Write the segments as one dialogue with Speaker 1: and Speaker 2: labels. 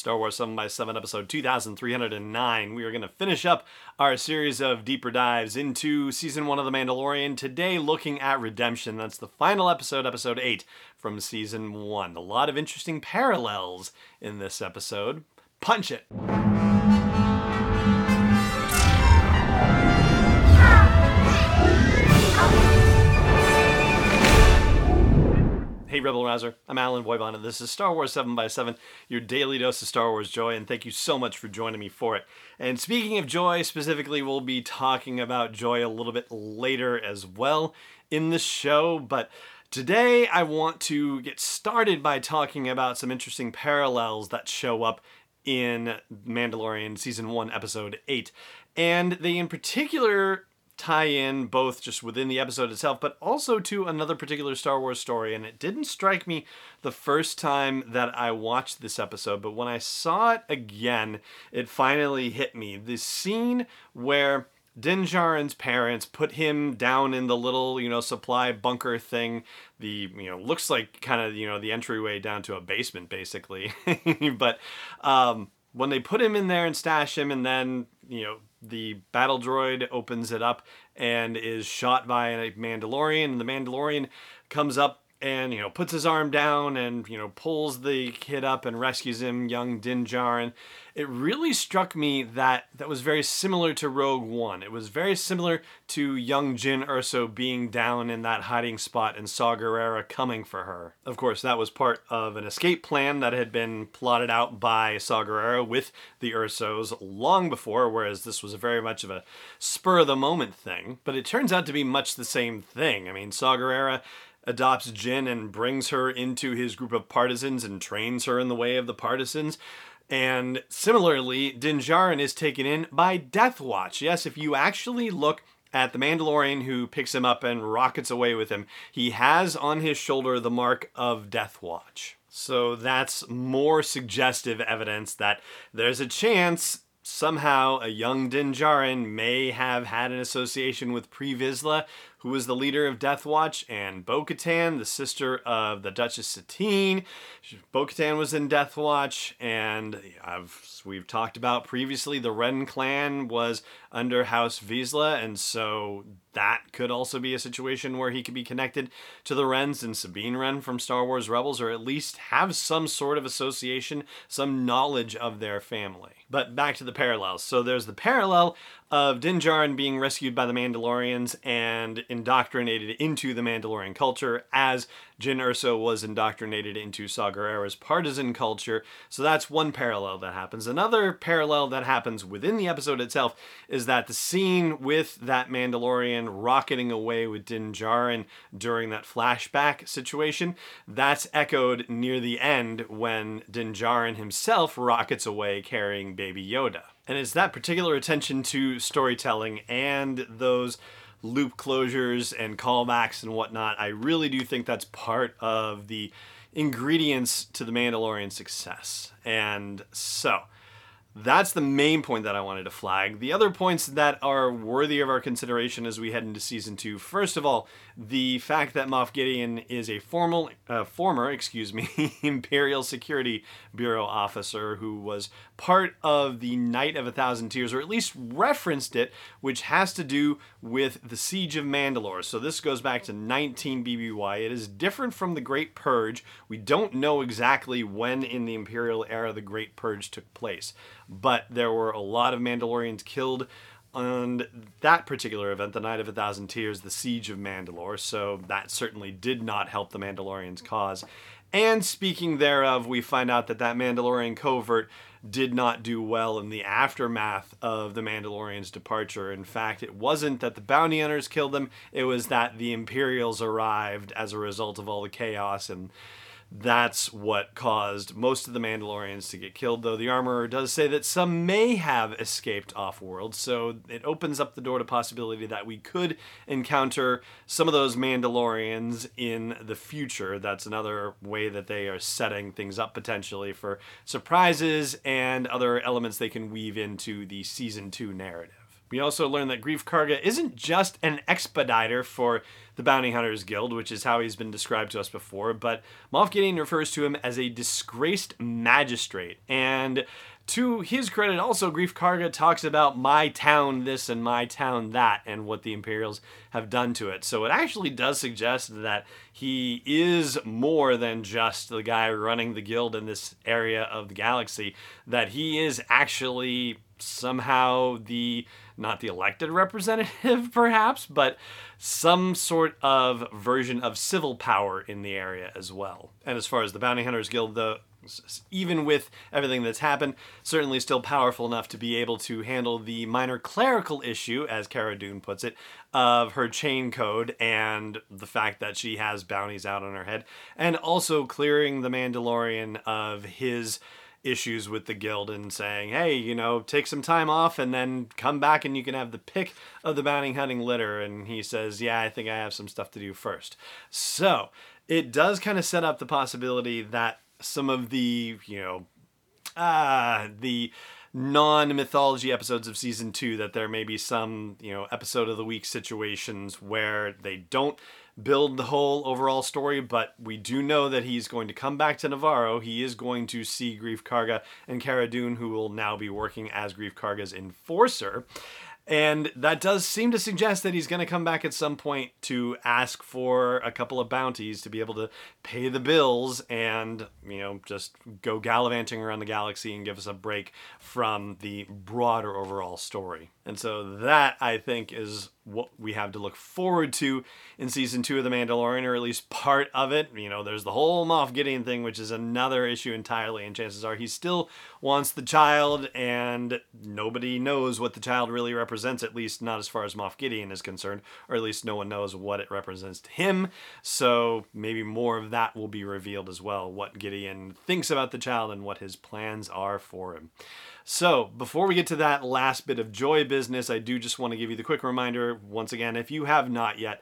Speaker 1: Star Wars 7 by 7 episode 2309. We are going to finish up our series of deeper dives into season 1 of The Mandalorian. Today, looking at Redemption. That's the final episode, episode 8 from season 1. A lot of interesting parallels in this episode. Punch it! Rebel Rouser. I'm Allen Voivod, and this is Star Wars 7 by 7 your daily dose of Star Wars joy, and thank you so much for joining me for it. And speaking of joy, specifically, we'll be talking about joy a little bit later as well in the show, but today I want to get started by talking about some interesting parallels that show up in Mandalorian Season 1, Episode 8. And they, in particular, tie in both just within the episode itself, but also to another particular Star Wars story. And it didn't strike me the first time that I watched this episode, but when I saw it again, it finally hit me. The scene where Din Djarin's parents put him down in the little, you know, supply bunker thing. The, you know, looks like kind of, you know, the entryway down to a basement, basically. but um, when they put him in there and stash him, and then, you know, the battle droid opens it up and is shot by a Mandalorian. And the Mandalorian comes up and you know puts his arm down and you know pulls the kid up and rescues him, young Din Djarin. It really struck me that that was very similar to Rogue One. It was very similar to young Jyn Erso being down in that hiding spot and Saw Gerrera coming for her. Of course, that was part of an escape plan that had been plotted out by Saw Gerrera with the Ersos long before, whereas this was very much of a spur of the moment thing. But it turns out to be much the same thing. I mean, Saw Gerrera adopts Jyn and brings her into his group of partisans and trains her in the way of the partisans. And similarly, Din Djarin is taken in by Death Watch. Yes, if you actually look at the Mandalorian who picks him up and rockets away with him, he has on his shoulder the mark of Death Watch. So that's more suggestive evidence that there's a chance somehow a young Din Djarin may have had an association with Pre Vizsla, who was the leader of Death Watch, and Bo Katan, the sister of the Duchess Satine. Bo Katan was in Death Watch, and I've, we've talked about previously the Wren clan was under House Vizsla, and so that could also be a situation where he could be connected to the Wrens and Sabine Wren from Star Wars Rebels, or at least have some sort of association, some knowledge of their family. But back to the parallels. So there's the parallel of Din Djarin being rescued by the Mandalorians and indoctrinated into the Mandalorian culture as Jyn Erso was indoctrinated into Saw Gerrera's partisan culture. So that's one parallel that happens. Another parallel that happens within the episode itself is that the scene with that Mandalorian rocketing away with Din Djarin during that flashback situation, that's echoed near the end when Din Djarin himself rockets away carrying Baby Yoda. And it's that particular attention to storytelling and those loop closures and callbacks and whatnot. I really do think that's part of the ingredients to the Mandalorian success. And so, that's the main point that I wanted to flag. The other points that are worthy of our consideration as we head into season two. First of all, the fact that Moff Gideon is a formal, uh, former, excuse me, Imperial Security Bureau officer who was part of the Night of a Thousand Tears, or at least referenced it, which has to do with the Siege of Mandalore. So this goes back to 19 BBY. It is different from the Great Purge. We don't know exactly when in the Imperial era the Great Purge took place but there were a lot of Mandalorians killed on that particular event, the Night of a Thousand Tears, the Siege of Mandalore, so that certainly did not help the Mandalorians' cause. And speaking thereof, we find out that that Mandalorian covert did not do well in the aftermath of the Mandalorian's departure. In fact, it wasn't that the bounty hunters killed them, it was that the Imperials arrived as a result of all the chaos and that's what caused most of the Mandalorians to get killed, though the armorer does say that some may have escaped off world, so it opens up the door to possibility that we could encounter some of those Mandalorians in the future. That's another way that they are setting things up potentially for surprises and other elements they can weave into the season two narrative. We also learn that Greef Karga isn't just an expediter for the Bounty Hunters Guild, which is how he's been described to us before, but Moff Gideon refers to him as a disgraced magistrate. And to his credit, also, Greef Karga talks about my town this and my town that and what the Imperials have done to it. So it actually does suggest that he is more than just the guy running the guild in this area of the galaxy, that he is actually somehow the not the elected representative perhaps but some sort of version of civil power in the area as well. And as far as the bounty hunters guild the even with everything that's happened, certainly still powerful enough to be able to handle the minor clerical issue, as Cara Dune puts it, of her chain code and the fact that she has bounties out on her head, and also clearing the Mandalorian of his issues with the guild and saying, hey, you know, take some time off and then come back and you can have the pick of the bounty hunting litter. And he says, yeah, I think I have some stuff to do first. So it does kind of set up the possibility that some of the, you know, ah, the non mythology episodes of season two, that there may be some, you know, episode of the week situations where they don't build the whole overall story, but we do know that he's going to come back to Nevarro. He is going to see Greef Karga and Cara Dune, who will now be working as Greef Karga's enforcer. And that does seem to suggest that he's going to come back at some point to ask for a couple of bounties to be able to pay the bills and, you know, just go gallivanting around the galaxy and give us a break from the broader overall story. And so that, I think, is what we have to look forward to in season two of The Mandalorian, or at least part of it. You know, there's the whole Moff Gideon thing, which is another issue entirely, and chances are he still wants the child, and nobody knows what the child really represents, at least not as far as Moff Gideon is concerned, or at least no one knows what it represents to him. So maybe more of that will be revealed as well, what Gideon thinks about the child and what his plans are for him. So, before we get to that last bit of joy business, I do just want to give you the quick reminder once again if you have not yet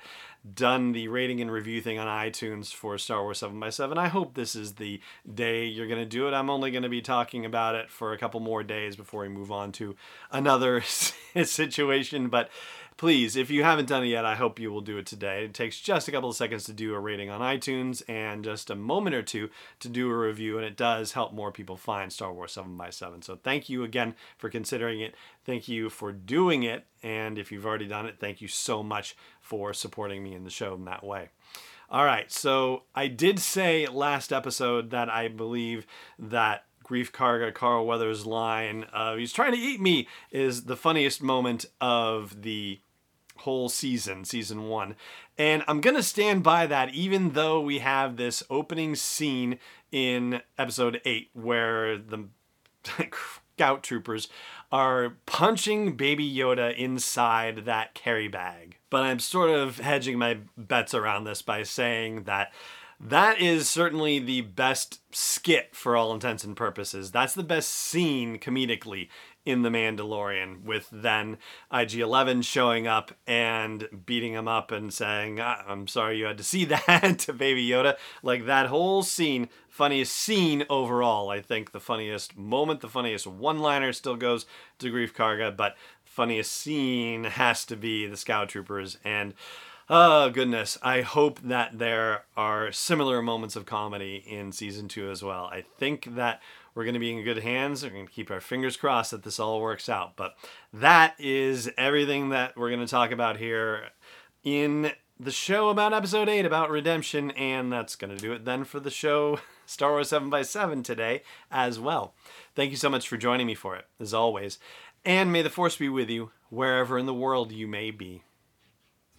Speaker 1: done the rating and review thing on iTunes for Star Wars 7x7, I hope this is the day you're going to do it. I'm only going to be talking about it for a couple more days before we move on to another situation, but please, if you haven't done it yet, I hope you will do it today. It takes just a couple of seconds to do a rating on iTunes and just a moment or two to do a review, and it does help more people find Star Wars 7x7. So thank you again for considering it. Thank you for doing it. And if you've already done it, thank you so much for supporting me in the show in that way. All right, so I did say last episode that I believe that Greef Karga, Carl Weathers' line, uh, he's trying to eat me, is the funniest moment of the whole season, season one. And I'm going to stand by that, even though we have this opening scene in episode eight where the scout troopers are punching Baby Yoda inside that carry bag. But I'm sort of hedging my bets around this by saying that that is certainly the best skit for all intents and purposes. That's the best scene comedically in The Mandalorian, with then IG 11 showing up and beating him up and saying, ah, I'm sorry you had to see that to Baby Yoda. Like that whole scene, funniest scene overall. I think the funniest moment, the funniest one liner still goes to Greef Karga, but funniest scene has to be the Scout Troopers. And Oh, goodness. I hope that there are similar moments of comedy in season two as well. I think that we're going to be in good hands. We're going to keep our fingers crossed that this all works out. But that is everything that we're going to talk about here in the show about episode 8 about redemption. And that's going to do it then for the show Star Wars 7 by 7 today as well. Thank you so much for joining me for it, as always. And may the Force be with you wherever in the world you may be.